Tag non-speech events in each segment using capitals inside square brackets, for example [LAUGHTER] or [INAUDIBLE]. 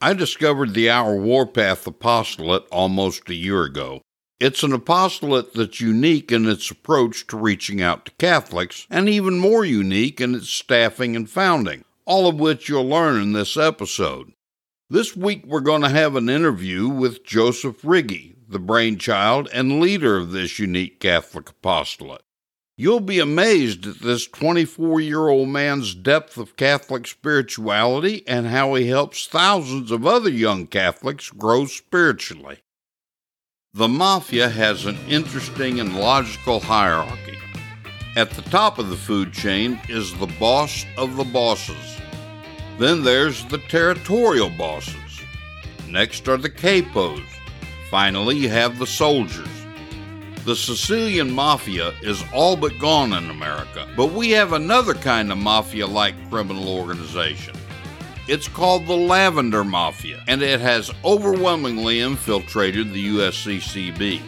I discovered the Our Warpath apostolate almost a year ago. It's an apostolate that's unique in its approach to reaching out to Catholics, and even more unique in its staffing and founding, all of which you'll learn in this episode. This week we're going to have an interview with Joseph Rigi, the brainchild and leader of this unique Catholic apostolate. You'll be amazed at this 24 year old man's depth of Catholic spirituality and how he helps thousands of other young Catholics grow spiritually. The Mafia has an interesting and logical hierarchy. At the top of the food chain is the boss of the bosses. Then there's the territorial bosses. Next are the capos. Finally, you have the soldiers. The Sicilian mafia is all but gone in America, but we have another kind of mafia like criminal organization. It's called the Lavender Mafia, and it has overwhelmingly infiltrated the USCCB.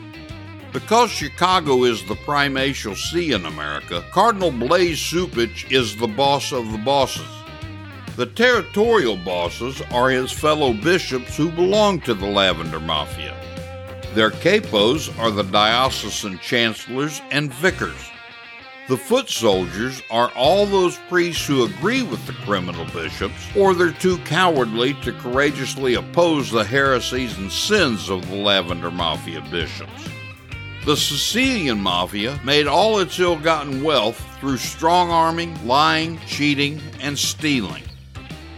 Because Chicago is the primatial see in America, Cardinal Blase Cupich is the boss of the bosses. The territorial bosses are his fellow bishops who belong to the Lavender Mafia. Their capos are the diocesan chancellors and vicars. The foot soldiers are all those priests who agree with the criminal bishops, or they're too cowardly to courageously oppose the heresies and sins of the Lavender Mafia bishops. The Sicilian Mafia made all its ill gotten wealth through strong arming, lying, cheating, and stealing.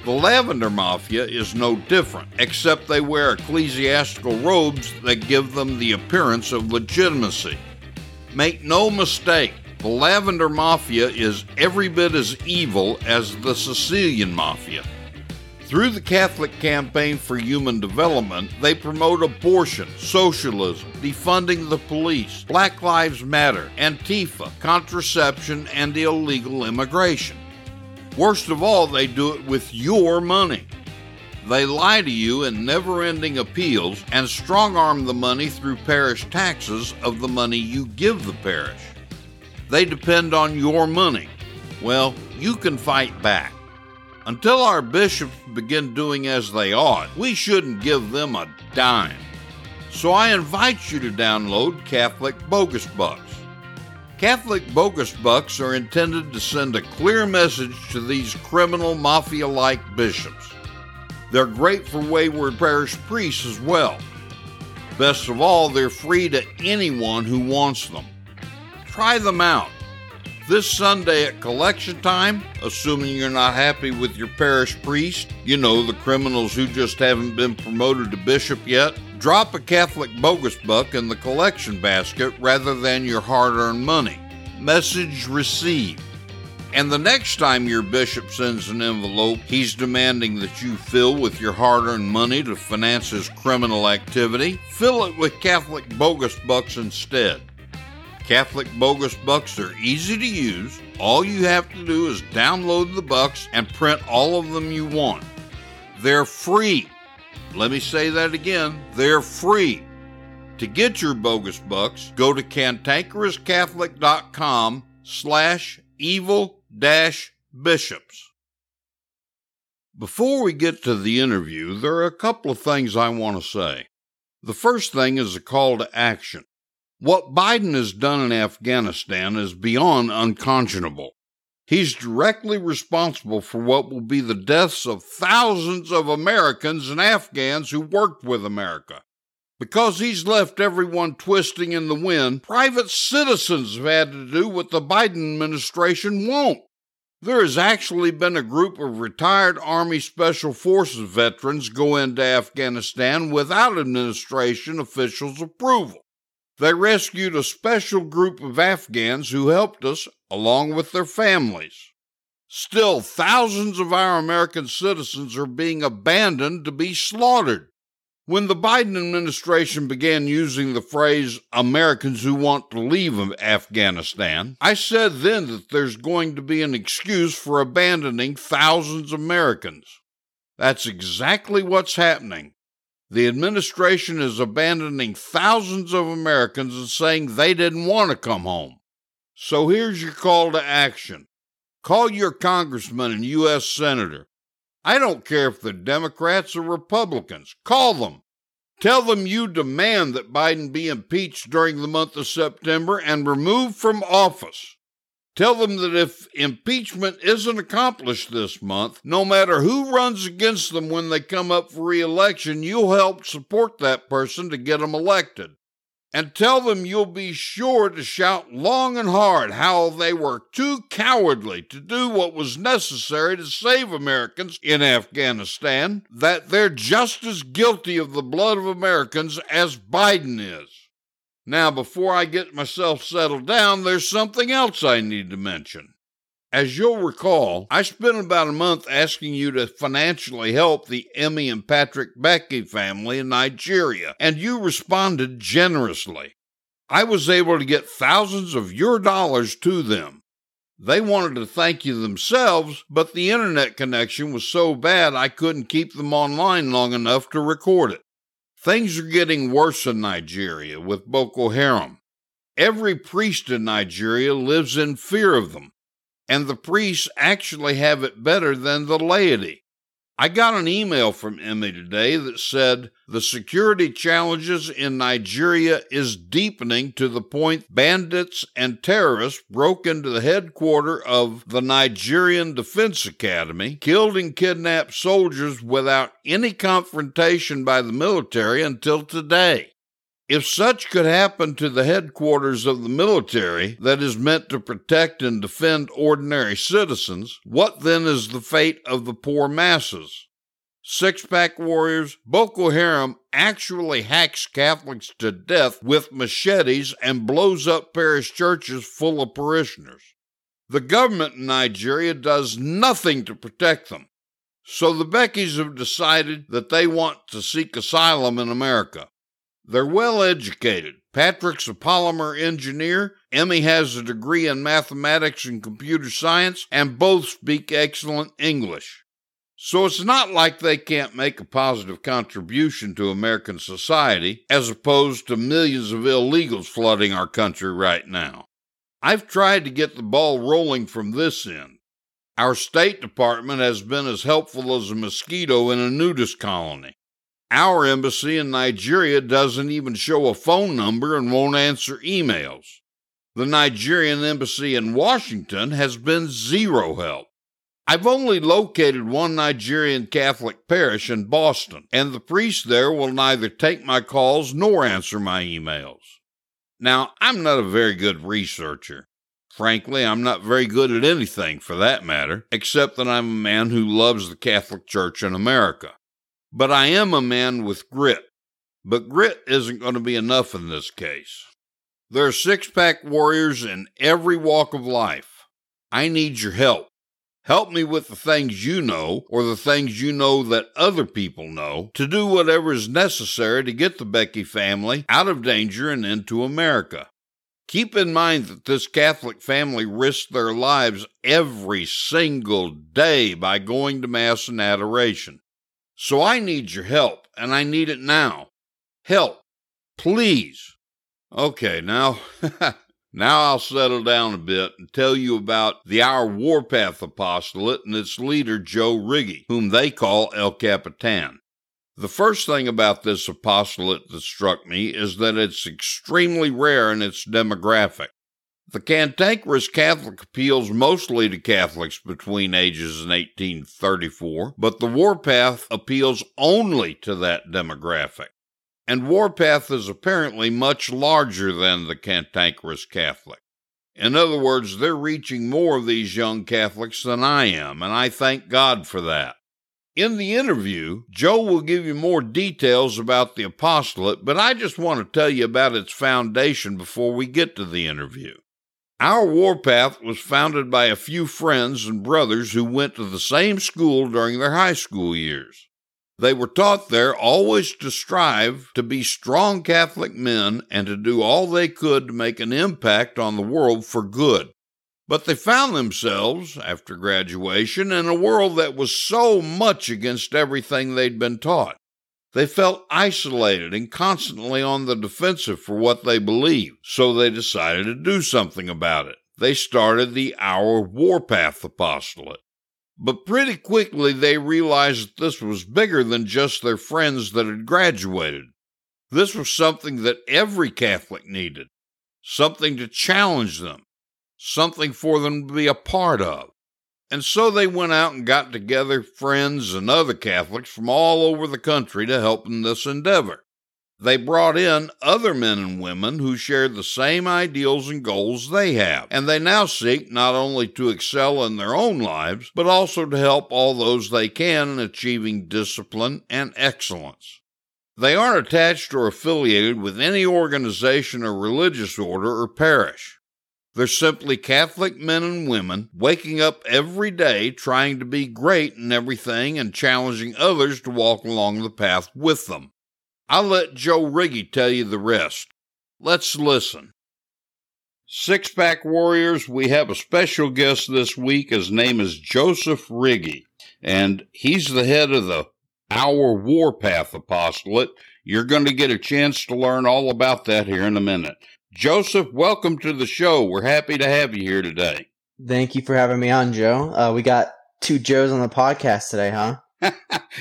The Lavender Mafia is no different, except they wear ecclesiastical robes that give them the appearance of legitimacy. Make no mistake, the Lavender Mafia is every bit as evil as the Sicilian Mafia. Through the Catholic Campaign for Human Development, they promote abortion, socialism, defunding the police, Black Lives Matter, Antifa, contraception, and illegal immigration. Worst of all, they do it with your money. They lie to you in never ending appeals and strong arm the money through parish taxes of the money you give the parish. They depend on your money. Well, you can fight back. Until our bishops begin doing as they ought, we shouldn't give them a dime. So I invite you to download Catholic Bogus Bucks. Catholic bogus bucks are intended to send a clear message to these criminal mafia like bishops. They're great for wayward parish priests as well. Best of all, they're free to anyone who wants them. Try them out. This Sunday at collection time, assuming you're not happy with your parish priest, you know, the criminals who just haven't been promoted to bishop yet, Drop a Catholic bogus buck in the collection basket rather than your hard earned money. Message received. And the next time your bishop sends an envelope he's demanding that you fill with your hard earned money to finance his criminal activity, fill it with Catholic bogus bucks instead. Catholic bogus bucks are easy to use. All you have to do is download the bucks and print all of them you want. They're free. Let me say that again. They're free. To get your bogus bucks, go to cantankerouscatholic.com slash evil dash bishops. Before we get to the interview, there are a couple of things I want to say. The first thing is a call to action. What Biden has done in Afghanistan is beyond unconscionable. He's directly responsible for what will be the deaths of thousands of Americans and Afghans who worked with America. Because he's left everyone twisting in the wind, private citizens have had to do what the Biden administration won't. There has actually been a group of retired Army Special Forces veterans go into Afghanistan without administration officials' approval. They rescued a special group of Afghans who helped us, along with their families. Still, thousands of our American citizens are being abandoned to be slaughtered. When the Biden administration began using the phrase Americans who want to leave Afghanistan, I said then that there's going to be an excuse for abandoning thousands of Americans. That's exactly what's happening. The administration is abandoning thousands of Americans and saying they didn't want to come home. So here's your call to action. Call your congressman and U.S. senator. I don't care if they're Democrats or Republicans. Call them. Tell them you demand that Biden be impeached during the month of September and removed from office. Tell them that if impeachment isn't accomplished this month, no matter who runs against them when they come up for reelection, you'll help support that person to get them elected and tell them you'll be sure to shout long and hard how they were too cowardly to do what was necessary to save Americans in Afghanistan, that they're just as guilty of the blood of Americans as Biden is. Now, before I get myself settled down, there's something else I need to mention. As you'll recall, I spent about a month asking you to financially help the Emmy and Patrick Becky family in Nigeria, and you responded generously. I was able to get thousands of your dollars to them. They wanted to thank you themselves, but the internet connection was so bad I couldn't keep them online long enough to record it. Things are getting worse in Nigeria with Boko Haram. Every priest in Nigeria lives in fear of them and the priests actually have it better than the laity. I got an email from Emmy today that said the security challenges in Nigeria is deepening to the point bandits and terrorists broke into the headquarters of the Nigerian Defense Academy, killed and kidnapped soldiers without any confrontation by the military until today. If such could happen to the headquarters of the military that is meant to protect and defend ordinary citizens, what then is the fate of the poor masses? Six pack warriors, Boko Haram actually hacks Catholics to death with machetes and blows up parish churches full of parishioners. The government in Nigeria does nothing to protect them. So the Beckys have decided that they want to seek asylum in America. They're well educated. Patrick's a polymer engineer. Emmy has a degree in mathematics and computer science, and both speak excellent English. So it's not like they can't make a positive contribution to American society, as opposed to millions of illegals flooding our country right now. I've tried to get the ball rolling from this end. Our State Department has been as helpful as a mosquito in a nudist colony. Our embassy in Nigeria doesn't even show a phone number and won't answer emails. The Nigerian embassy in Washington has been zero help. I've only located one Nigerian Catholic parish in Boston, and the priest there will neither take my calls nor answer my emails. Now, I'm not a very good researcher. Frankly, I'm not very good at anything for that matter, except that I'm a man who loves the Catholic Church in America. But I am a man with grit. But grit isn't going to be enough in this case. There are six pack warriors in every walk of life. I need your help. Help me with the things you know or the things you know that other people know to do whatever is necessary to get the Becky family out of danger and into America. Keep in mind that this Catholic family risks their lives every single day by going to Mass and adoration. So I need your help, and I need it now. Help, please. Okay, now, [LAUGHS] now I'll settle down a bit and tell you about the Our Warpath Apostolate and its leader, Joe Rigi, whom they call El Capitan. The first thing about this apostolate that struck me is that it's extremely rare in its demographic. The cantankerous Catholic appeals mostly to Catholics between ages and 1834, but the Warpath appeals only to that demographic. And Warpath is apparently much larger than the cantankerous Catholic. In other words, they're reaching more of these young Catholics than I am, and I thank God for that. In the interview, Joe will give you more details about the apostolate, but I just want to tell you about its foundation before we get to the interview. Our Warpath was founded by a few friends and brothers who went to the same school during their high school years. They were taught there always to strive to be strong Catholic men and to do all they could to make an impact on the world for good. But they found themselves, after graduation, in a world that was so much against everything they'd been taught. They felt isolated and constantly on the defensive for what they believed, so they decided to do something about it. They started the Our Warpath Apostolate. But pretty quickly they realized that this was bigger than just their friends that had graduated. This was something that every Catholic needed, something to challenge them, something for them to be a part of. And so they went out and got together friends and other Catholics from all over the country to help in this endeavor. They brought in other men and women who shared the same ideals and goals they have, and they now seek not only to excel in their own lives, but also to help all those they can in achieving discipline and excellence. They aren't attached or affiliated with any organization or religious order or parish. They're simply Catholic men and women waking up every day trying to be great in everything and challenging others to walk along the path with them. I'll let Joe Rigi tell you the rest. Let's listen. Six Pack Warriors, we have a special guest this week. His name is Joseph Rigi, and he's the head of the Our Warpath Apostolate. You're going to get a chance to learn all about that here in a minute. Joseph, welcome to the show. We're happy to have you here today. Thank you for having me on, Joe. Uh, we got two Joes on the podcast today, huh? [LAUGHS]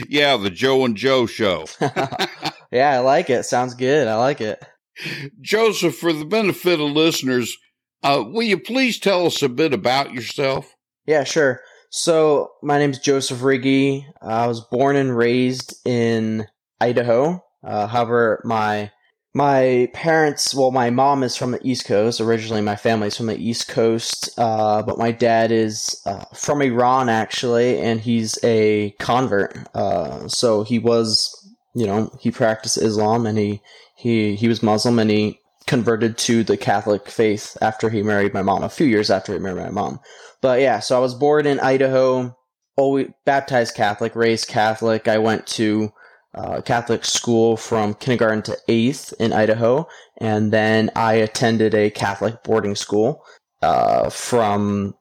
yeah, the Joe and Joe show. [LAUGHS] yeah, I like it. Sounds good. I like it. Joseph, for the benefit of listeners, uh, will you please tell us a bit about yourself? Yeah, sure. So, my name is Joseph Rigi. I was born and raised in Idaho. Uh, however, my my parents, well, my mom is from the East Coast. Originally, my family's from the East Coast, uh, but my dad is uh, from Iran, actually, and he's a convert. Uh, so he was, you know, he practiced Islam and he, he, he was Muslim and he converted to the Catholic faith after he married my mom, a few years after he married my mom. But yeah, so I was born in Idaho, always baptized Catholic, raised Catholic. I went to uh, Catholic school from kindergarten to eighth in Idaho, and then I attended a Catholic boarding school uh, from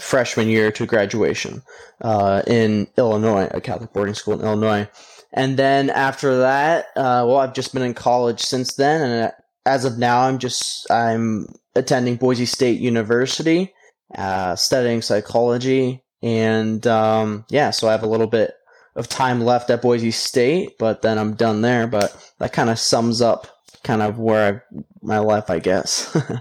freshman year to graduation uh, in Illinois, a Catholic boarding school in Illinois. And then after that, uh, well, I've just been in college since then, and as of now, I'm just I'm attending Boise State University, uh, studying psychology, and um, yeah, so I have a little bit of time left at Boise State, but then I'm done there. But that kind of sums up kind of where I, my life, I guess. [LAUGHS]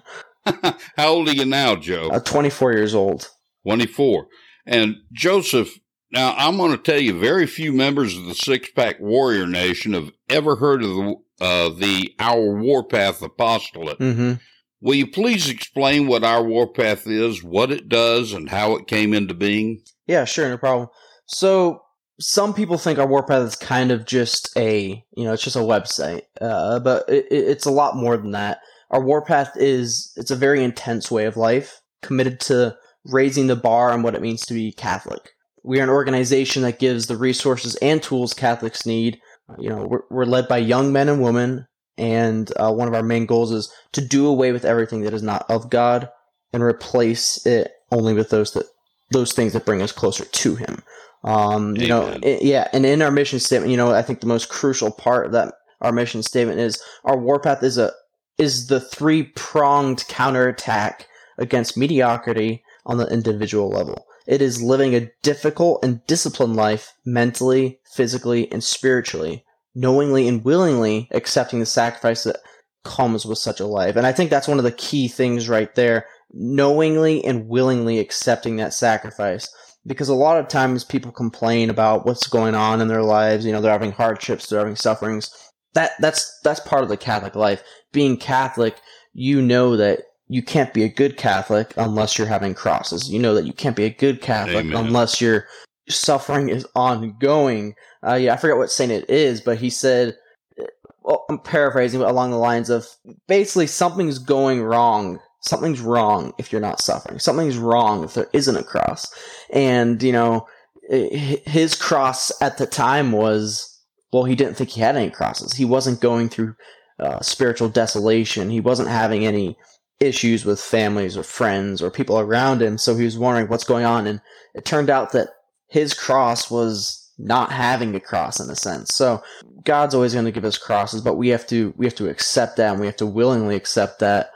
[LAUGHS] How old are you now, Joe? Uh, 24 years old. 24. And Joseph, now I'm going to tell you, very few members of the Six Pack Warrior Nation have ever heard of the uh, the Our Warpath Apostolate. Mm-hmm. Will you please explain what Our Warpath is, what it does, and how it came into being? Yeah, sure, no problem. So some people think our warpath is kind of just a you know it's just a website uh, but it, it's a lot more than that. Our warpath is it's a very intense way of life committed to raising the bar on what it means to be catholic. We are an organization that gives the resources and tools catholics need. You know we're, we're led by young men and women and uh, one of our main goals is to do away with everything that is not of god and replace it only with those that those things that bring us closer to him um, you know, it, yeah, and in our mission statement, you know, I think the most crucial part of that our mission statement is our warpath is a is the three pronged counterattack against mediocrity on the individual level. It is living a difficult and disciplined life mentally, physically, and spiritually, knowingly and willingly accepting the sacrifice that comes with such a life. And I think that's one of the key things right there. Knowingly and willingly accepting that sacrifice because a lot of times people complain about what's going on in their lives. You know, they're having hardships, they're having sufferings. That that's that's part of the Catholic life. Being Catholic, you know that you can't be a good Catholic unless you're having crosses. You know that you can't be a good Catholic Amen. unless your suffering is ongoing. Uh, yeah, I forget what saint it is, but he said, well, I'm paraphrasing, but along the lines of basically something's going wrong something's wrong if you're not suffering. Something's wrong if there isn't a cross. And, you know, his cross at the time was, well, he didn't think he had any crosses. He wasn't going through uh, spiritual desolation. He wasn't having any issues with families or friends or people around him. So he was wondering what's going on. And it turned out that his cross was not having a cross in a sense. So God's always going to give us crosses, but we have to we have to accept that and we have to willingly accept that,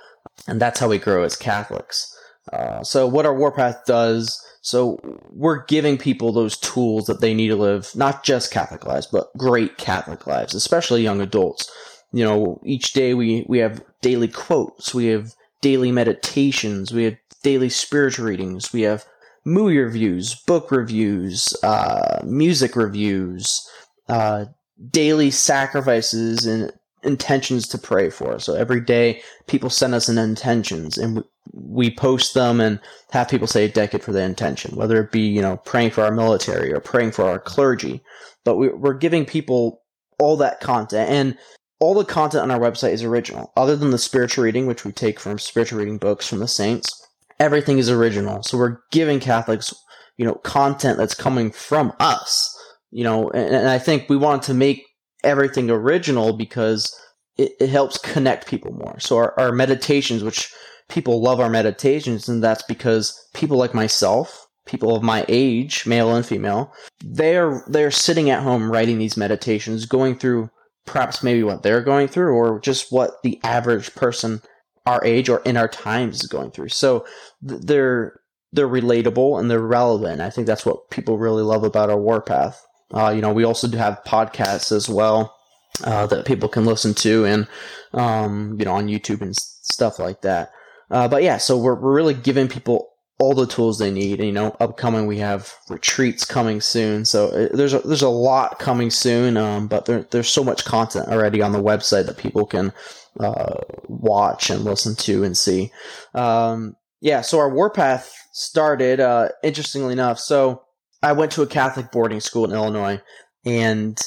and that's how we grow as Catholics. Uh, so what our Warpath does, so we're giving people those tools that they need to live not just Catholic lives, but great Catholic lives, especially young adults. You know, each day we we have daily quotes, we have daily meditations, we have daily spiritual readings, we have movie reviews, book reviews, uh, music reviews, uh, daily sacrifices and intentions to pray for. So every day, people send us an intentions, and we, we post them and have people say a decade for the intention, whether it be you know praying for our military or praying for our clergy. But we, we're giving people all that content, and all the content on our website is original, other than the spiritual reading, which we take from spiritual reading books from the saints everything is original. So we're giving Catholics, you know, content that's coming from us. You know, and, and I think we want to make everything original because it, it helps connect people more. So our, our meditations, which people love our meditations, and that's because people like myself, people of my age, male and female, they're they're sitting at home writing these meditations, going through perhaps maybe what they're going through or just what the average person our age or in our times is going through. So they're they're relatable and they're relevant. I think that's what people really love about our Warpath. Uh, you know, we also do have podcasts as well uh, that people can listen to, and um, you know, on YouTube and stuff like that. Uh, but yeah, so we're we're really giving people all the tools they need. And, you know, upcoming we have retreats coming soon, so uh, there's a, there's a lot coming soon. Um, but there, there's so much content already on the website that people can uh, watch and listen to and see. Um, yeah, so our Warpath started, uh, interestingly enough. So I went to a Catholic boarding school in Illinois, and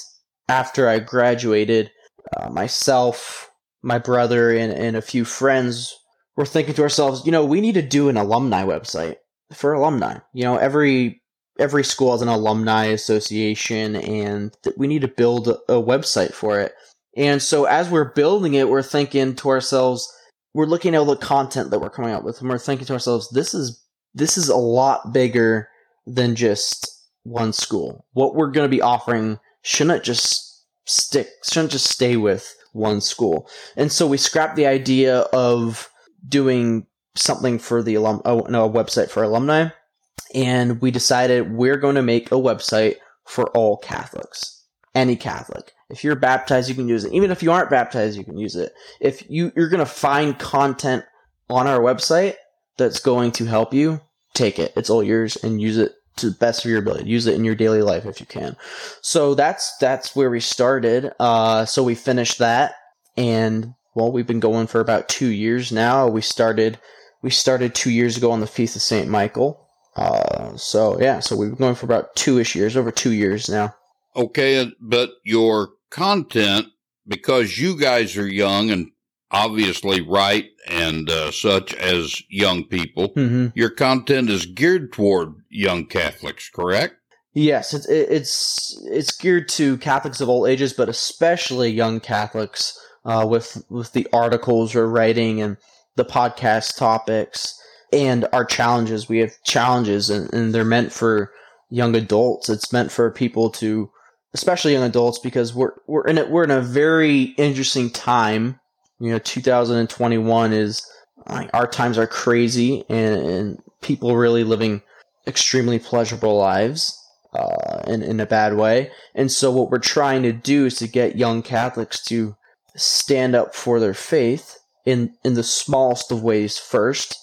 after I graduated, uh, myself, my brother, and, and a few friends were thinking to ourselves, you know, we need to do an alumni website for alumni. You know, every every school has an alumni association, and we need to build a, a website for it. And so as we're building it, we're thinking to ourselves, we're looking at all the content that we're coming up with, and we're thinking to ourselves, this is this is a lot bigger than just one school. What we're going to be offering shouldn't just stick, shouldn't just stay with one school. And so we scrapped the idea of doing something for the alum, oh, no, a website for alumni, and we decided we're going to make a website for all Catholics, any Catholic. If you're baptized, you can use it. Even if you aren't baptized, you can use it. If you you're going to find content on our website that's going to help you, take it. It's all yours and use it to the best of your ability. Use it in your daily life if you can. So that's that's where we started. Uh, so we finished that, and well, we've been going for about two years now. We started we started two years ago on the feast of Saint Michael. Uh, so yeah, so we've been going for about two ish years, over two years now. Okay, but your content because you guys are young and obviously right and uh, such as young people. Mm-hmm. Your content is geared toward young Catholics, correct? Yes, it's it's it's geared to Catholics of all ages, but especially young Catholics. Uh, with with the articles we're writing and the podcast topics and our challenges. We have challenges, and, and they're meant for young adults. It's meant for people to especially young adults, because we're we're in it. We're in a very interesting time. You know, 2021 is our times are crazy, and, and people really living extremely pleasurable lives. Uh, in, in a bad way. And so, what we're trying to do is to get young Catholics to stand up for their faith in, in the smallest of ways first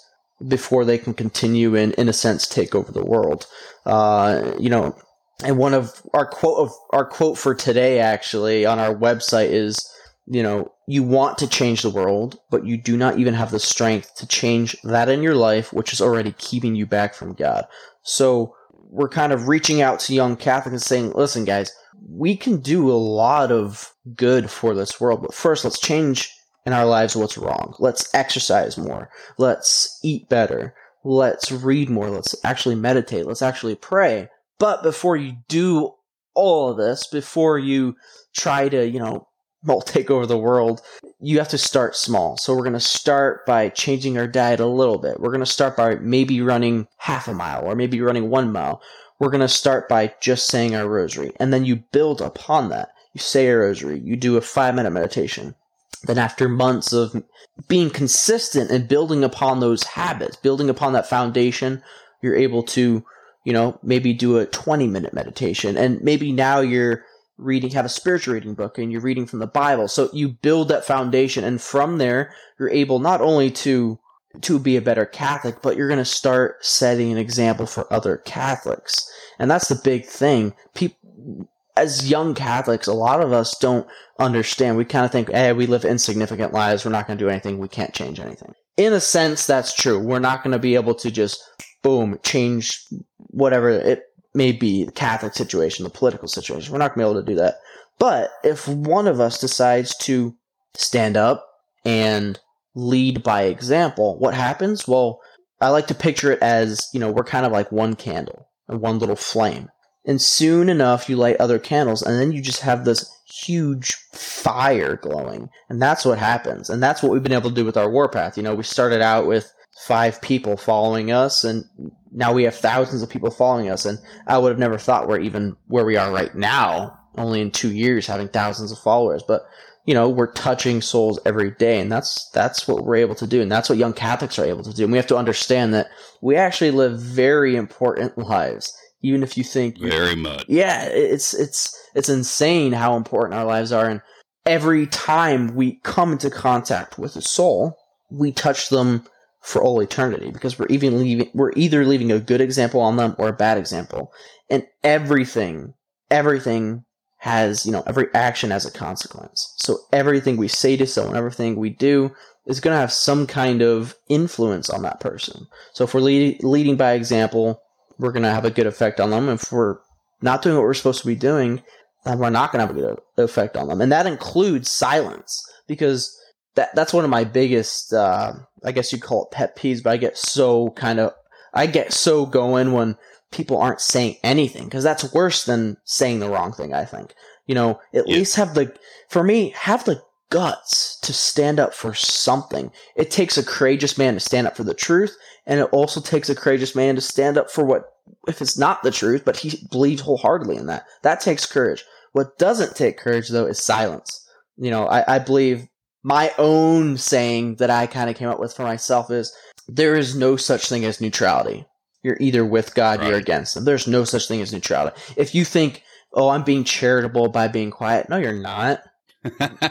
before they can continue and, in a sense, take over the world. Uh, you know, and one of our quote of our quote for today actually on our website is you know you want to change the world but you do not even have the strength to change that in your life which is already keeping you back from god so we're kind of reaching out to young catholics and saying listen guys we can do a lot of good for this world but first let's change in our lives what's wrong. Let's exercise more. Let's eat better. Let's read more. Let's actually meditate. Let's actually pray. But before you do all of this, before you try to, you know, well, take over the world, you have to start small. So we're going to start by changing our diet a little bit. We're going to start by maybe running half a mile or maybe running one mile. We're going to start by just saying our rosary. And then you build upon that. You say a rosary. You do a five minute meditation. Then after months of being consistent and building upon those habits, building upon that foundation, you're able to, you know, maybe do a 20 minute meditation. And maybe now you're reading, have a spiritual reading book and you're reading from the Bible. So you build that foundation and from there, you're able not only to, to be a better Catholic, but you're going to start setting an example for other Catholics. And that's the big thing. People, as young Catholics, a lot of us don't understand. We kind of think, hey, we live insignificant lives. We're not going to do anything. We can't change anything. In a sense, that's true. We're not going to be able to just, boom, change whatever it may be the Catholic situation, the political situation. We're not going to be able to do that. But if one of us decides to stand up and lead by example, what happens? Well, I like to picture it as, you know, we're kind of like one candle and one little flame. And soon enough, you light other candles, and then you just have this huge fire glowing. And that's what happens. And that's what we've been able to do with our warpath. You know, we started out with five people following us, and now we have thousands of people following us. And I would have never thought we're even where we are right now, only in two years having thousands of followers. But you know, we're touching souls every day, and that's that's what we're able to do, and that's what young Catholics are able to do. And we have to understand that we actually live very important [LAUGHS] lives even if you think very much. Yeah, it's it's it's insane how important our lives are, and every time we come into contact with a soul, we touch them for all eternity because we're even leaving we're either leaving a good example on them or a bad example, and everything everything has you know every action has a consequence. So everything we say to someone, everything we do is going to have some kind of influence on that person. So if we're lead, leading by example we're going to have a good effect on them. If we're not doing what we're supposed to be doing, then we're not going to have a good effect on them. And that includes silence because that that's one of my biggest, uh, I guess you'd call it pet peeves, but I get so kind of, I get so going when people aren't saying anything because that's worse than saying the wrong thing, I think. You know, at yeah. least have the, for me, have the guts to stand up for something. It takes a courageous man to stand up for the truth, and it also takes a courageous man to stand up for what, if it's not the truth, but he believes wholeheartedly in that. That takes courage. What doesn't take courage, though, is silence. You know, I, I believe my own saying that I kind of came up with for myself is there is no such thing as neutrality. You're either with God, right. you're against Him. There's no such thing as neutrality. If you think, oh, I'm being charitable by being quiet, no, you're not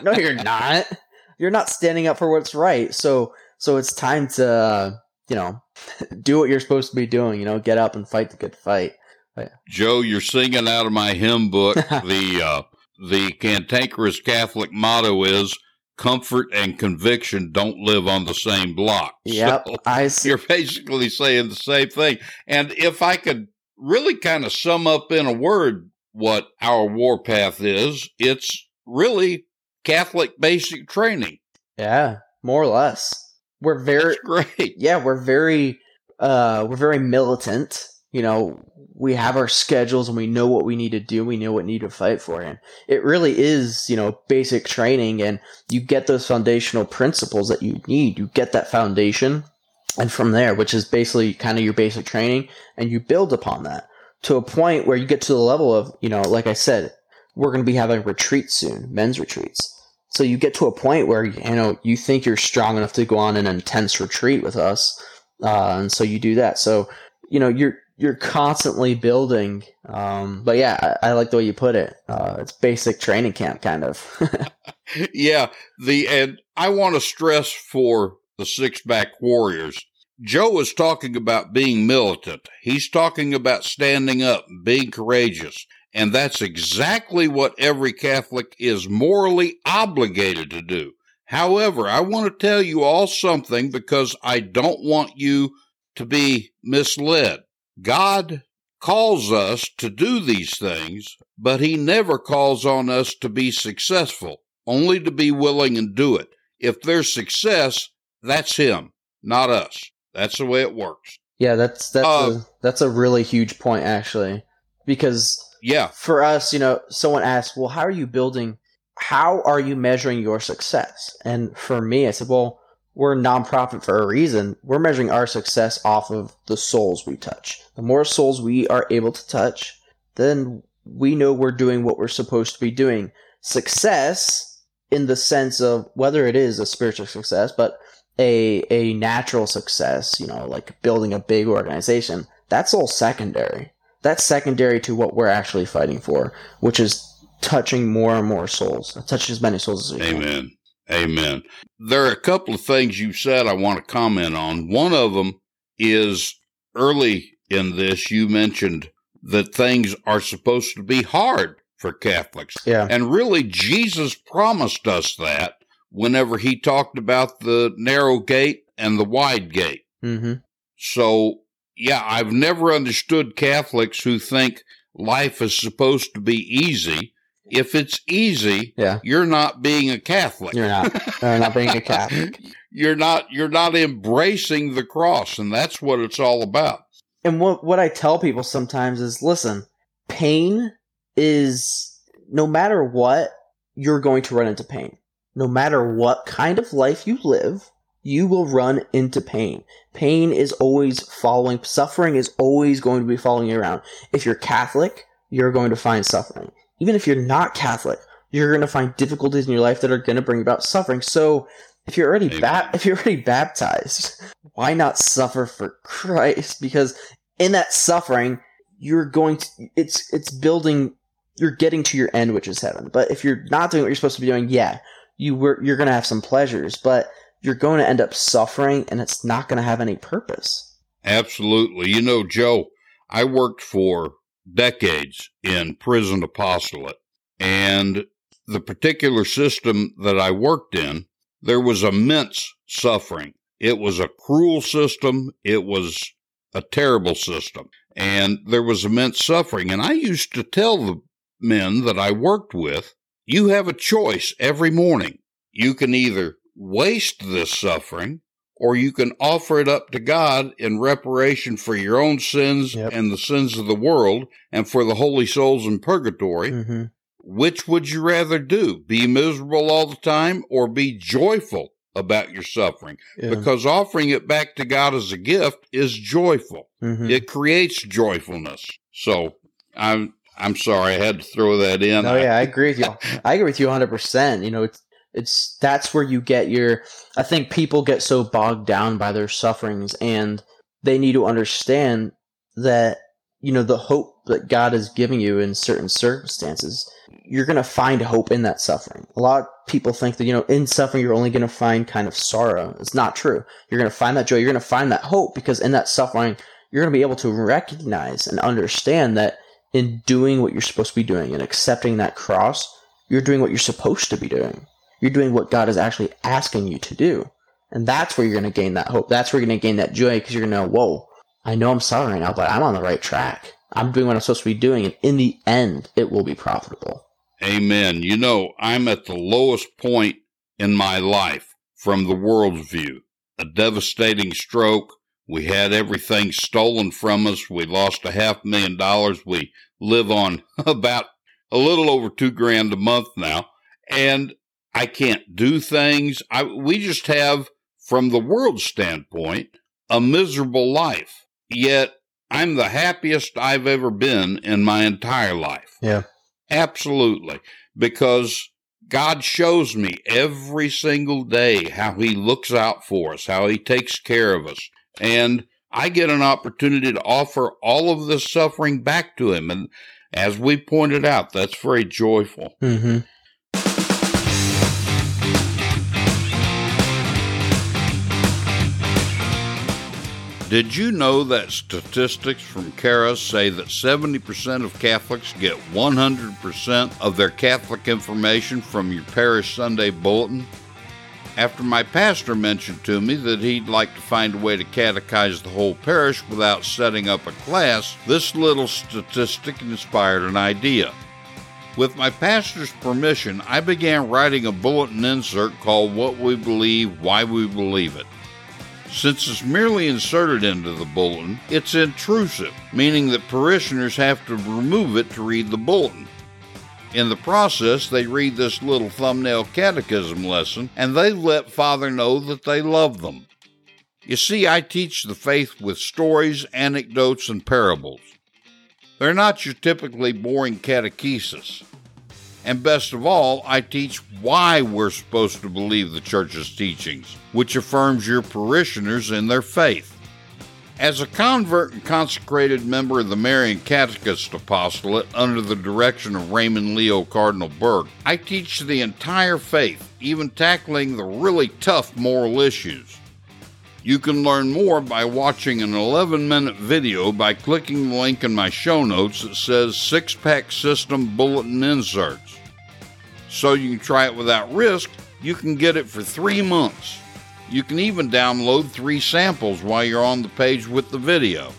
no, you're [LAUGHS] not. You're not standing up for what's right. So, so it's time to, uh, you know, [LAUGHS] do what you're supposed to be doing. You know, get up and fight the good fight. But, Joe, you're singing out of my hymn book. [LAUGHS] the uh, the cantankerous Catholic motto is comfort and conviction don't live on the same block. [LAUGHS] Yep. So I see. You're basically saying the same thing. And if I could really kind of sum up in a word what our warpath is, it's really Catholic basic training. Yeah, more or less. We're very That's great. Yeah, we're very uh we're very militant. You know, we have our schedules and we know what we need to do. We know what need to fight for. And it really is, you know, basic training and you get those foundational principles that you need. You get that foundation and from there, which is basically kind of your basic training and you build upon that to a point where you get to the level of, you know, like I said, we're going to be having retreats soon, men's retreats. So you get to a point where you know you think you're strong enough to go on an intense retreat with us, uh, and so you do that. So you know you're you're constantly building. Um, but yeah, I, I, like the way you put it. Uh, it's basic training camp kind of. [LAUGHS] yeah, the and I want to stress for the six pack warriors. Joe is talking about being militant. He's talking about standing up, being courageous. And that's exactly what every Catholic is morally obligated to do. However, I want to tell you all something because I don't want you to be misled. God calls us to do these things, but He never calls on us to be successful, only to be willing and do it. if there's success, that's him, not us. That's the way it works. Yeah, that's that's Uh, a, that's a really huge point actually, because Yeah, for us, you know, someone asked, "Well, how are you building? How are you measuring your success?" And for me, I said, "Well, we're a nonprofit for a reason. We're measuring our success off of the souls we touch. The more souls we are able to touch, then we know we're doing what we're supposed to be doing. Success, in the sense of whether it is a spiritual success, but a a natural success, you know, like building a big organization, that's all secondary. That's secondary to what we're actually fighting for, which is touching more and more souls, touch as many souls as we can. amen. Amen. There are a couple of things you said I want to comment on. One of them is early in this, you mentioned that things are supposed to be hard for Catholics. Yeah. And really, Jesus promised us that whenever he talked about the narrow gate and the wide gate. Mm-hmm. So, yeah, I've never understood Catholics who think life is supposed to be easy. If it's easy, Yeah. you're not being a Catholic. You're not. You're not being a [LAUGHS] Catholic. You're not you're not embracing the cross, and that's what it's all about. And what what I tell people sometimes is, listen, pain is no matter what, you're going to run into pain. No matter what kind of life you live, you will run into pain. Pain is always following, suffering is always going to be following you around. If you're Catholic, you're going to find suffering. Even if you're not Catholic, you're going to find difficulties in your life that are going to bring about suffering. So, if you're already ba- if you're already baptized, why not suffer for Christ? Because in that suffering, you're going to it's it's building you're getting to your end, which is heaven. But if you're not doing what you're supposed to be doing, yeah, you were you're gonna have some pleasures, but you're going to end up suffering and it's not gonna have any purpose. Absolutely. You know, Joe, I worked for decades in prison apostolate, and the particular system that I worked in, there was immense suffering. It was a cruel system. It was a terrible system. And there was immense suffering. And I used to tell the men that I worked with, you have a choice every morning. You can either waste this suffering or you can offer it up to God in reparation for your own sins Yep. and the sins of the world and for the holy souls in purgatory. Mm-hmm. Which would you rather do? Be miserable all the time or be joyful about your suffering? Yeah. Because offering it back to God as a gift is joyful. Mhm. It creates joyfulness. So I'm I'm sorry I had to throw that in. No, yeah, I [LAUGHS] agree with you. I agree with you 100%. You know, it's, it's that's where you get your. I think people get so bogged down by their sufferings, and they need to understand that you know the hope that God is giving you in certain circumstances. You're going to find hope in that suffering. A lot of people think that you know in suffering you're only going to find kind of sorrow. It's not true. You're going to find that joy. You're going to find that hope because in that suffering you're going to be able to recognize and understand that in doing what you're supposed to be doing and accepting that cross, you're doing what you're supposed to be doing. You're doing what God is actually asking you to do. And that's where you're going to gain that hope. That's where you're going to gain that joy because you're going to know, whoa, I know I'm suffering right now, but I'm on the right track. I'm doing what I'm supposed to be doing. And in the end, it will be profitable. Amen. You know, I'm at the lowest point in my life from the world's view. A devastating stroke. We had everything stolen from us. We lost a half million dollars. We live on [LAUGHS] about a little over two grand a month now. And I can't do things. I, we just have, from the world standpoint, a miserable life. Yet I'm the happiest I've ever been in my entire life. Yeah. Absolutely. Because God shows me every single day how He looks out for us, how He takes care of us. And I get an opportunity to offer all of this suffering back to Him. And as we pointed out, that's very joyful. Mm-hmm. Did you know that statistics from CARA say that 70% of Catholics get 100% of their Catholic information from your parish Sunday bulletin? After my pastor mentioned to me that he'd like to find a way to catechize the whole parish without setting up a class, this little statistic inspired an idea. With my pastor's permission, I began writing a bulletin insert called What We Believe, Why We Believe It. Since it's merely inserted into the bulletin, it's intrusive, meaning that parishioners have to remove it to read the bulletin. In the process, they read this little thumbnail catechism lesson and they let Father know that they love them. You see, I teach the faith with stories, anecdotes, and parables. They're not your typically boring catechesis. And best of all, I teach why we're supposed to believe the church's teachings, which affirms your parishioners in their faith. As a convert and consecrated member of the Marian Catechist Apostolate under the direction of Raymond Leo Cardinal Burke, I teach the entire faith, even tackling the really tough moral issues. You can learn more by watching an 11 minute video by clicking the link in my show notes that says Six Pack System Bulletin Inserts. So you can try it without risk, you can get it for three months. You can even download three samples while you're on the page with the video.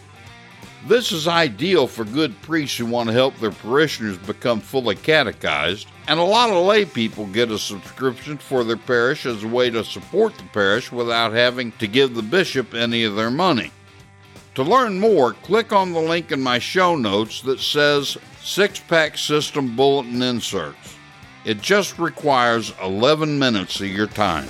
This is ideal for good priests who want to help their parishioners become fully catechized, and a lot of lay people get a subscription for their parish as a way to support the parish without having to give the bishop any of their money. To learn more, click on the link in my show notes that says Six Pack System Bulletin Inserts. It just requires 11 minutes of your time.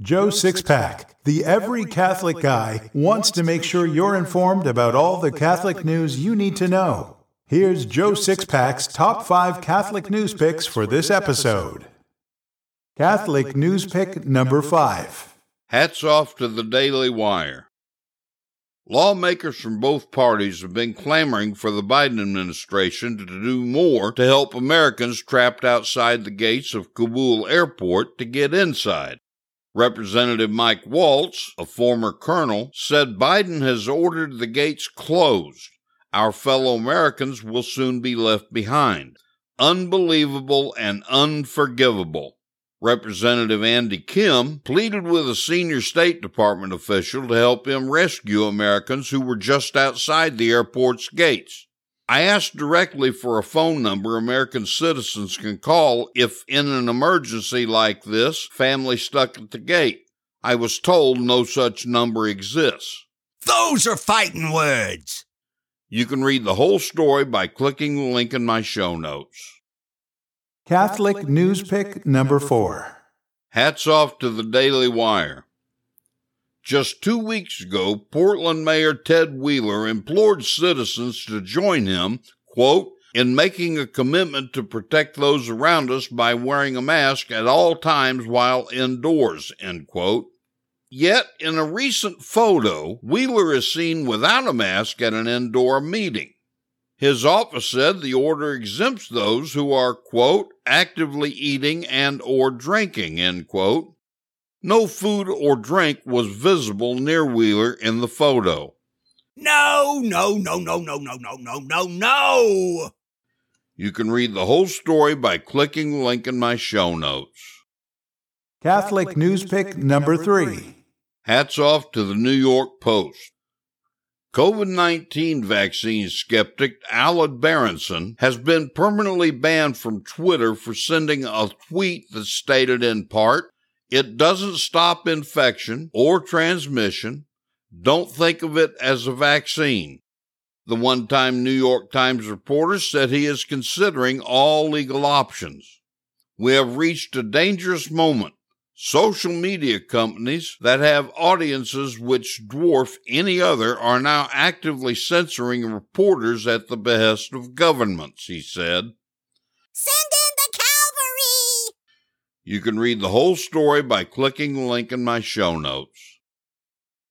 Joe Sixpack, the every Catholic guy, wants to make sure you're informed about all the Catholic news you need to know. Here's Joe Sixpack's top five Catholic news picks for this episode. Catholic news pick number five. Hats off to the Daily Wire. Lawmakers from both parties have been clamoring for the Biden administration to do more to help Americans trapped outside the gates of Kabul airport to get inside. Representative Mike Waltz, a former colonel, said Biden has ordered the gates closed. Our fellow Americans will soon be left behind. Unbelievable and unforgivable. Representative Andy Kim pleaded with a senior State Department official to help him rescue Americans who were just outside the airport's gates. I asked directly for a phone number American citizens can call if, in an emergency like this, family stuck at the gate. I was told no such number exists. Those are fighting words. You can read the whole story by clicking the link in my show notes. Catholic news pick number four. Hats off to the Daily Wire. Just two weeks ago, Portland Mayor Ted Wheeler implored citizens to join him, quote, in making a commitment to protect those around us by wearing a mask at all times while indoors, end quote. Yet, in a recent photo, Wheeler is seen without a mask at an indoor meeting. His office said the order exempts those who are, quote, actively eating and or drinking, end quote. No food or drink was visible near Wheeler in the photo. No, no, no, no, no, no, no, no, no, no. You can read the whole story by clicking the link in my show notes. Catholic news pick number three. Hats off to the New York Post. COVID 19 vaccine skeptic Alex Berenson has been permanently banned from Twitter for sending a tweet that stated in part, it doesn't stop infection or transmission. Don't think of it as a vaccine. The one time New York Times reporter said he is considering all legal options. We have reached a dangerous moment. Social media companies that have audiences which dwarf any other are now actively censoring reporters at the behest of governments, he said. You can read the whole story by clicking the link in my show notes.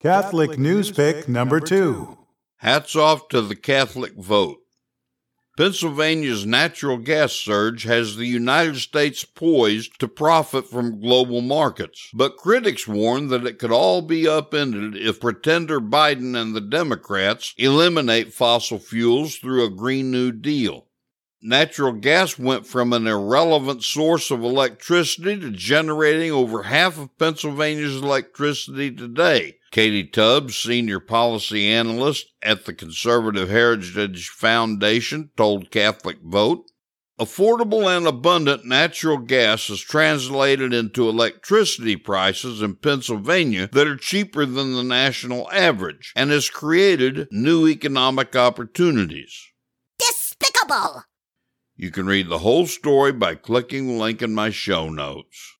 Catholic News Pick number two. Hats off to the Catholic vote. Pennsylvania's natural gas surge has the United States poised to profit from global markets, but critics warn that it could all be upended if pretender Biden and the Democrats eliminate fossil fuels through a Green New Deal natural gas went from an irrelevant source of electricity to generating over half of Pennsylvania's electricity today, Katie Tubbs, Senior Policy Analyst at the Conservative Heritage Foundation, told Catholic Vote. Affordable and abundant natural gas is translated into electricity prices in Pennsylvania that are cheaper than the national average and has created new economic opportunities. Despicable! You can read the whole story by clicking the link in my show notes.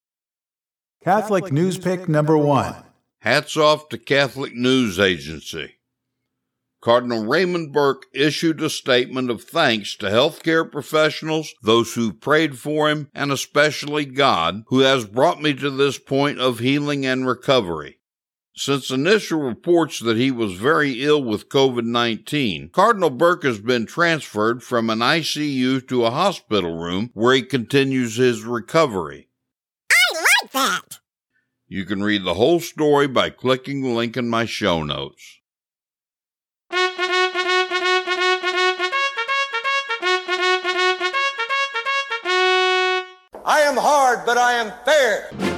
Catholic News Pick number one. Hats off to Catholic News Agency. Cardinal Raymond Burke issued a statement of thanks to healthcare professionals, those who prayed for him, and especially God, who has brought me to this point of healing and recovery. Since initial reports that he was very ill with COVID 19, Cardinal Burke has been transferred from an ICU to a hospital room where he continues his recovery. I like that! You can read the whole story by clicking the link in my show notes. I am hard, but I am fair.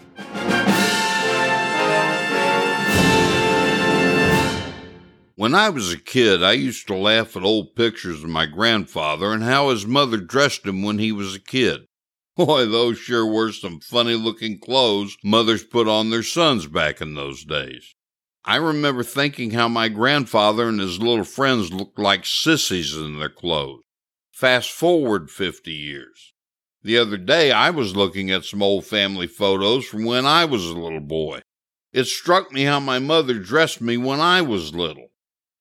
When I was a kid, I used to laugh at old pictures of my grandfather and how his mother dressed him when he was a kid. [LAUGHS] Boy, those sure were some funny looking clothes mothers put on their sons back in those days. I remember thinking how my grandfather and his little friends looked like sissies in their clothes. Fast forward 50 years. The other day, I was looking at some old family photos from when I was a little boy. It struck me how my mother dressed me when I was little.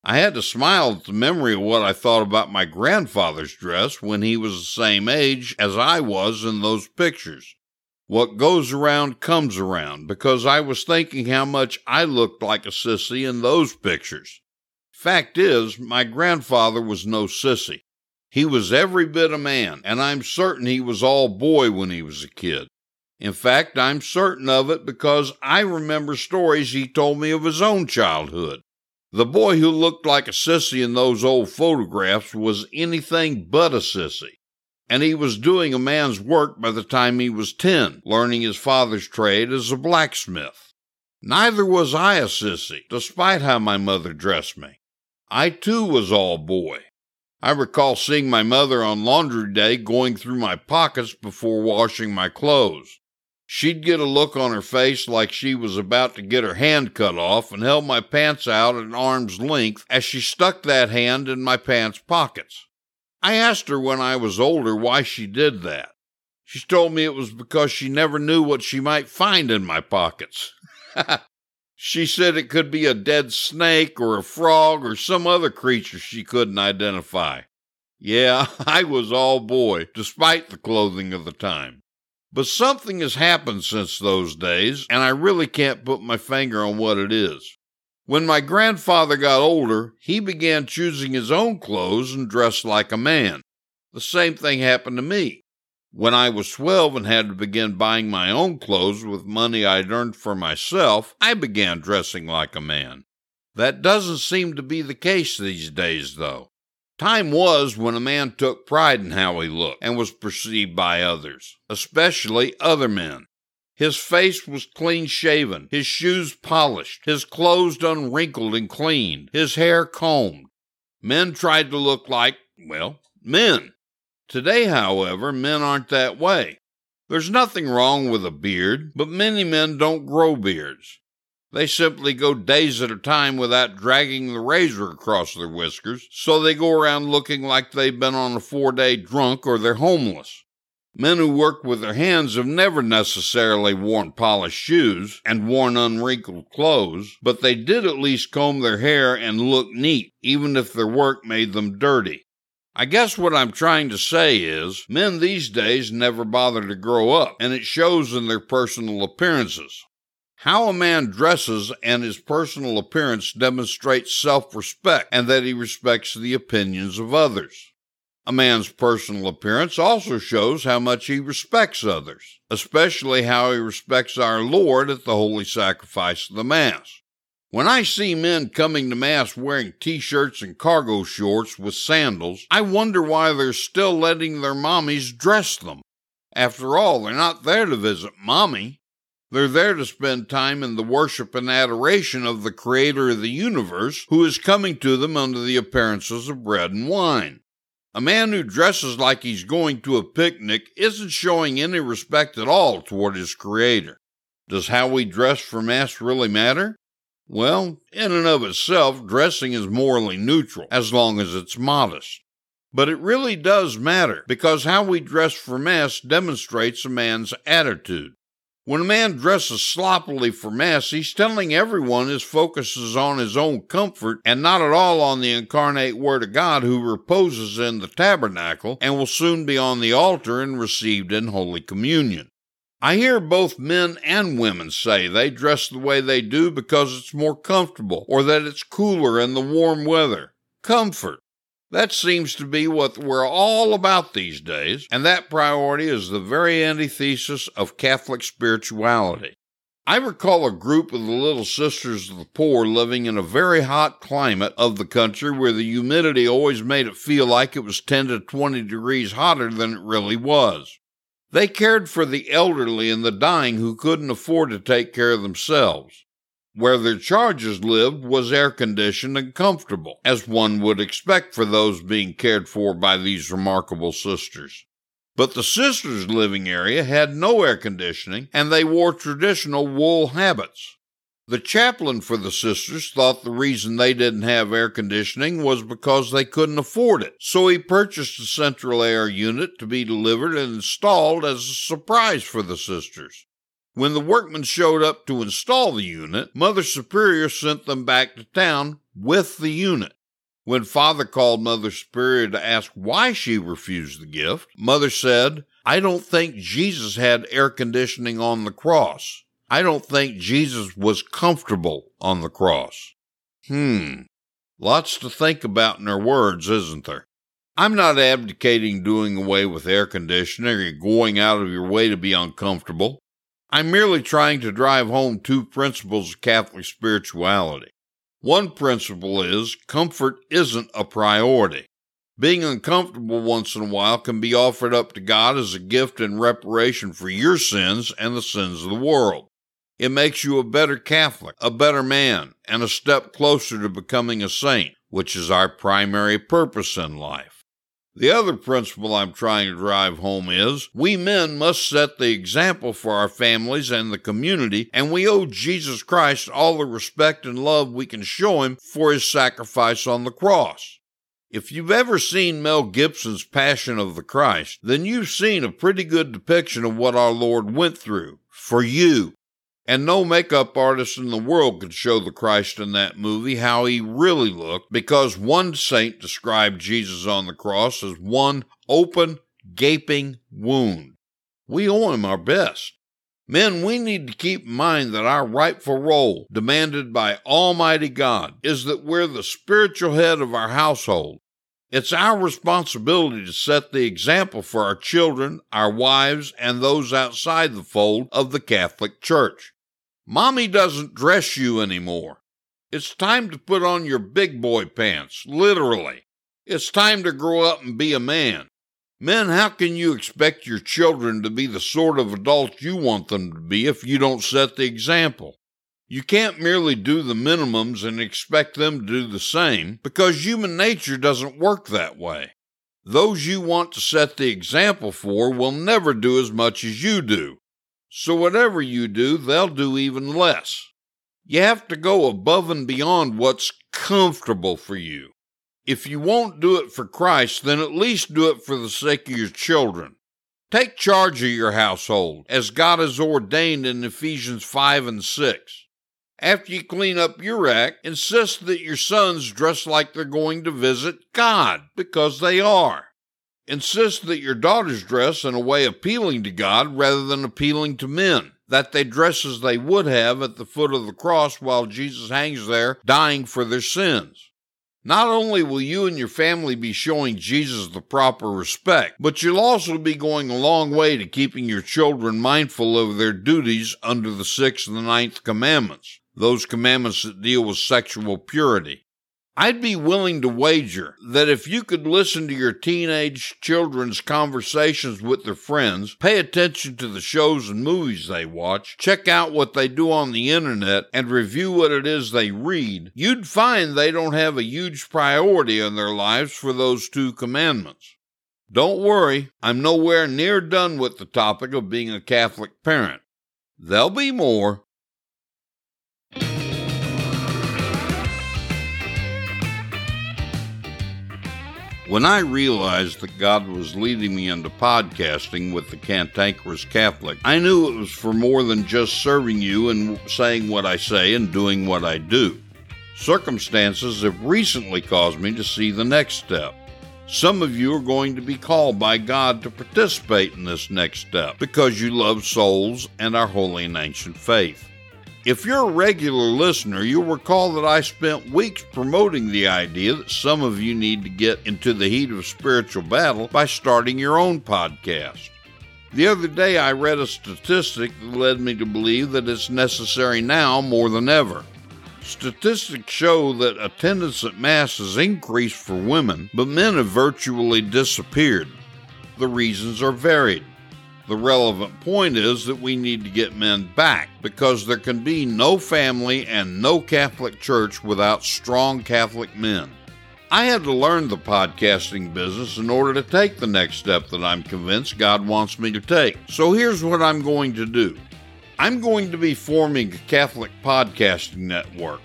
I had to smile at the memory of what I thought about my grandfather's dress when he was the same age as I was in those pictures. What goes around comes around because I was thinking how much I looked like a sissy in those pictures. Fact is, my grandfather was no sissy. He was every bit a man, and I'm certain he was all boy when he was a kid. In fact, I'm certain of it because I remember stories he told me of his own childhood. The boy who looked like a sissy in those old photographs was anything but a sissy. And he was doing a man's work by the time he was 10, learning his father's trade as a blacksmith. Neither was I a sissy, despite how my mother dressed me. I too was all boy. I recall seeing my mother on laundry day going through my pockets before washing my clothes. She'd get a look on her face like she was about to get her hand cut off and held my pants out at arm's length as she stuck that hand in my pants pockets. I asked her when I was older why she did that. She told me it was because she never knew what she might find in my pockets. [LAUGHS] she said it could be a dead snake or a frog or some other creature she couldn't identify. Yeah, [LAUGHS] I was all boy, despite the clothing of the time. But something has happened since those days, and I really can't put my finger on what it is. When my grandfather got older, he began choosing his own clothes and dressed like a man. The same thing happened to me. When I was 12 and had to begin buying my own clothes with money I'd earned for myself, I began dressing like a man. That doesn't seem to be the case these days, though. Time was when a man took pride in how he looked and was perceived by others, especially other men. His face was clean shaven, his shoes polished, his clothes unwrinkled and cleaned, his hair combed. Men tried to look like, well, men. Today, however, men aren't that way. There's nothing wrong with a beard, but many men don't grow beards. They simply go days at a time without dragging the razor across their whiskers, so they go around looking like they've been on a four day drunk or they're homeless. Men who work with their hands have never necessarily worn polished shoes and worn unwrinkled clothes, but they did at least comb their hair and look neat, even if their work made them dirty. I guess what I'm trying to say is, men these days never bother to grow up, and it shows in their personal appearances. How a man dresses and his personal appearance demonstrates self respect and that he respects the opinions of others. A man's personal appearance also shows how much he respects others, especially how he respects our Lord at the holy sacrifice of the Mass. When I see men coming to Mass wearing t shirts and cargo shorts with sandals, I wonder why they're still letting their mommies dress them. After all, they're not there to visit mommy. They're there to spend time in the worship and adoration of the Creator of the universe, who is coming to them under the appearances of bread and wine. A man who dresses like he's going to a picnic isn't showing any respect at all toward his Creator. Does how we dress for Mass really matter? Well, in and of itself, dressing is morally neutral, as long as it's modest. But it really does matter, because how we dress for Mass demonstrates a man's attitude. When a man dresses sloppily for Mass, he's telling everyone his focus is on his own comfort and not at all on the incarnate Word of God who reposes in the tabernacle and will soon be on the altar and received in Holy Communion. I hear both men and women say they dress the way they do because it's more comfortable or that it's cooler in the warm weather. Comfort. That seems to be what we're all about these days, and that priority is the very antithesis of Catholic spirituality. I recall a group of the Little Sisters of the Poor living in a very hot climate of the country where the humidity always made it feel like it was 10 to 20 degrees hotter than it really was. They cared for the elderly and the dying who couldn't afford to take care of themselves. Where their charges lived was air conditioned and comfortable, as one would expect for those being cared for by these remarkable sisters. But the sisters' living area had no air conditioning, and they wore traditional wool habits. The chaplain for the sisters thought the reason they didn't have air conditioning was because they couldn't afford it, so he purchased a central air unit to be delivered and installed as a surprise for the sisters. When the workmen showed up to install the unit, Mother Superior sent them back to town with the unit. When Father called Mother Superior to ask why she refused the gift, Mother said, I don't think Jesus had air conditioning on the cross. I don't think Jesus was comfortable on the cross. Hmm. Lots to think about in her words, isn't there? I'm not advocating doing away with air conditioning or going out of your way to be uncomfortable. I'm merely trying to drive home two principles of Catholic spirituality. One principle is comfort isn't a priority. Being uncomfortable once in a while can be offered up to God as a gift in reparation for your sins and the sins of the world. It makes you a better Catholic, a better man, and a step closer to becoming a saint, which is our primary purpose in life. The other principle I'm trying to drive home is we men must set the example for our families and the community, and we owe Jesus Christ all the respect and love we can show him for his sacrifice on the cross. If you've ever seen Mel Gibson's Passion of the Christ, then you've seen a pretty good depiction of what our Lord went through for you and no makeup artist in the world could show the Christ in that movie how he really looked because one saint described Jesus on the cross as one open, gaping wound. We owe him our best. Men, we need to keep in mind that our rightful role, demanded by Almighty God, is that we're the spiritual head of our household. It's our responsibility to set the example for our children, our wives, and those outside the fold of the Catholic Church. Mommy doesn't dress you anymore. It's time to put on your big boy pants, literally. It's time to grow up and be a man. Men, how can you expect your children to be the sort of adults you want them to be if you don't set the example? You can't merely do the minimums and expect them to do the same because human nature doesn't work that way. Those you want to set the example for will never do as much as you do. So whatever you do, they'll do even less. You have to go above and beyond what's comfortable for you. If you won't do it for Christ, then at least do it for the sake of your children. Take charge of your household, as God has ordained in Ephesians 5 and 6. After you clean up your act, insist that your sons dress like they're going to visit God, because they are. Insist that your daughters dress in a way appealing to God rather than appealing to men. that they dress as they would have at the foot of the cross while Jesus hangs there dying for their sins. Not only will you and your family be showing Jesus the proper respect, but you'll also be going a long way to keeping your children mindful of their duties under the sixth and the ninth commandments, those commandments that deal with sexual purity. I'd be willing to wager that if you could listen to your teenage children's conversations with their friends, pay attention to the shows and movies they watch, check out what they do on the internet, and review what it is they read, you'd find they don't have a huge priority in their lives for those two commandments. Don't worry, I'm nowhere near done with the topic of being a Catholic parent. There'll be more. When I realized that God was leading me into podcasting with the Cantankerous Catholic, I knew it was for more than just serving you and saying what I say and doing what I do. Circumstances have recently caused me to see the next step. Some of you are going to be called by God to participate in this next step because you love souls and our holy and ancient faith. If you're a regular listener, you'll recall that I spent weeks promoting the idea that some of you need to get into the heat of spiritual battle by starting your own podcast. The other day, I read a statistic that led me to believe that it's necessary now more than ever. Statistics show that attendance at Mass has increased for women, but men have virtually disappeared. The reasons are varied. The relevant point is that we need to get men back because there can be no family and no Catholic Church without strong Catholic men. I had to learn the podcasting business in order to take the next step that I'm convinced God wants me to take. So here's what I'm going to do I'm going to be forming a Catholic podcasting network.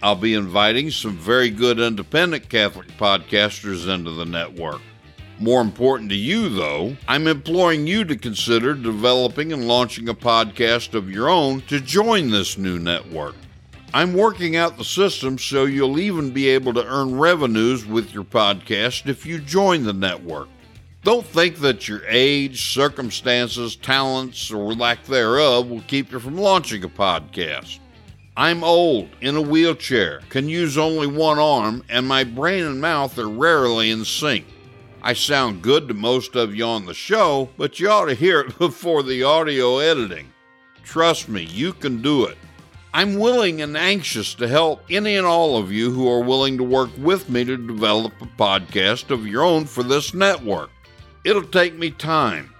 I'll be inviting some very good independent Catholic podcasters into the network. More important to you, though, I'm imploring you to consider developing and launching a podcast of your own to join this new network. I'm working out the system so you'll even be able to earn revenues with your podcast if you join the network. Don't think that your age, circumstances, talents, or lack thereof will keep you from launching a podcast. I'm old, in a wheelchair, can use only one arm, and my brain and mouth are rarely in sync. I sound good to most of you on the show, but you ought to hear it [LAUGHS] before the audio editing. Trust me, you can do it. I'm willing and anxious to help any and all of you who are willing to work with me to develop a podcast of your own for this network. It'll take me time.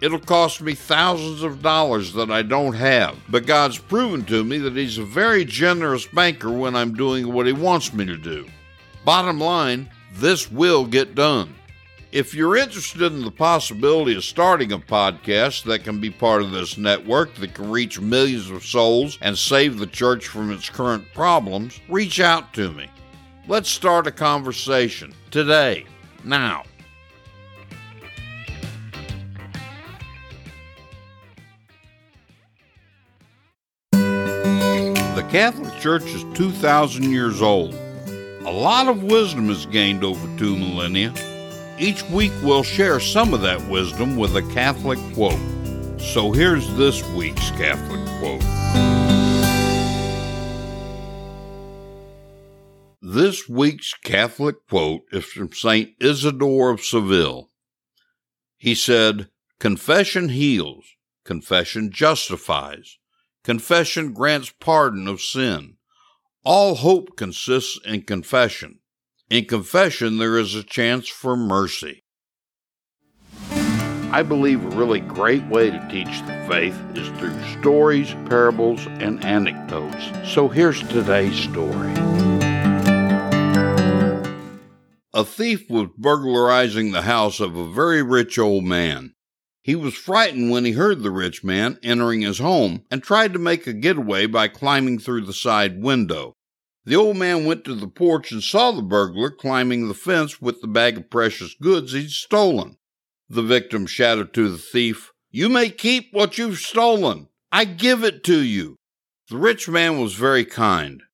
It'll cost me thousands of dollars that I don't have, but God's proven to me that He's a very generous banker when I'm doing what He wants me to do. Bottom line, this will get done. If you're interested in the possibility of starting a podcast that can be part of this network that can reach millions of souls and save the church from its current problems, reach out to me. Let's start a conversation today, now. The Catholic Church is 2,000 years old. A lot of wisdom is gained over two millennia. Each week we'll share some of that wisdom with a Catholic quote. So here's this week's Catholic quote. This week's Catholic quote is from St. Isidore of Seville. He said, Confession heals, confession justifies, confession grants pardon of sin. All hope consists in confession. In confession, there is a chance for mercy. I believe a really great way to teach the faith is through stories, parables, and anecdotes. So here's today's story. A thief was burglarizing the house of a very rich old man. He was frightened when he heard the rich man entering his home and tried to make a getaway by climbing through the side window. The old man went to the porch and saw the burglar climbing the fence with the bag of precious goods he'd stolen. The victim shouted to the thief, You may keep what you've stolen. I give it to you. The rich man was very kind.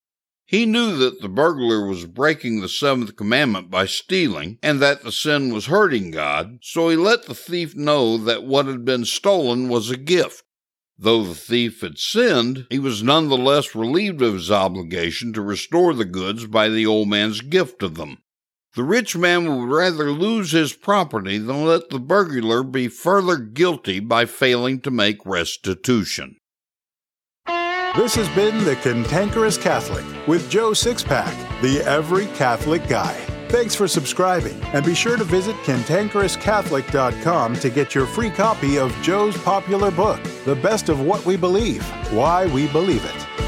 He knew that the burglar was breaking the seventh commandment by stealing, and that the sin was hurting God, so he let the thief know that what had been stolen was a gift. Though the thief had sinned, he was nonetheless relieved of his obligation to restore the goods by the old man's gift of them. The rich man would rather lose his property than let the burglar be further guilty by failing to make restitution. This has been The Cantankerous Catholic with Joe Sixpack, the Every Catholic Guy. Thanks for subscribing, and be sure to visit cantankerouscatholic.com to get your free copy of Joe's popular book, The Best of What We Believe Why We Believe It.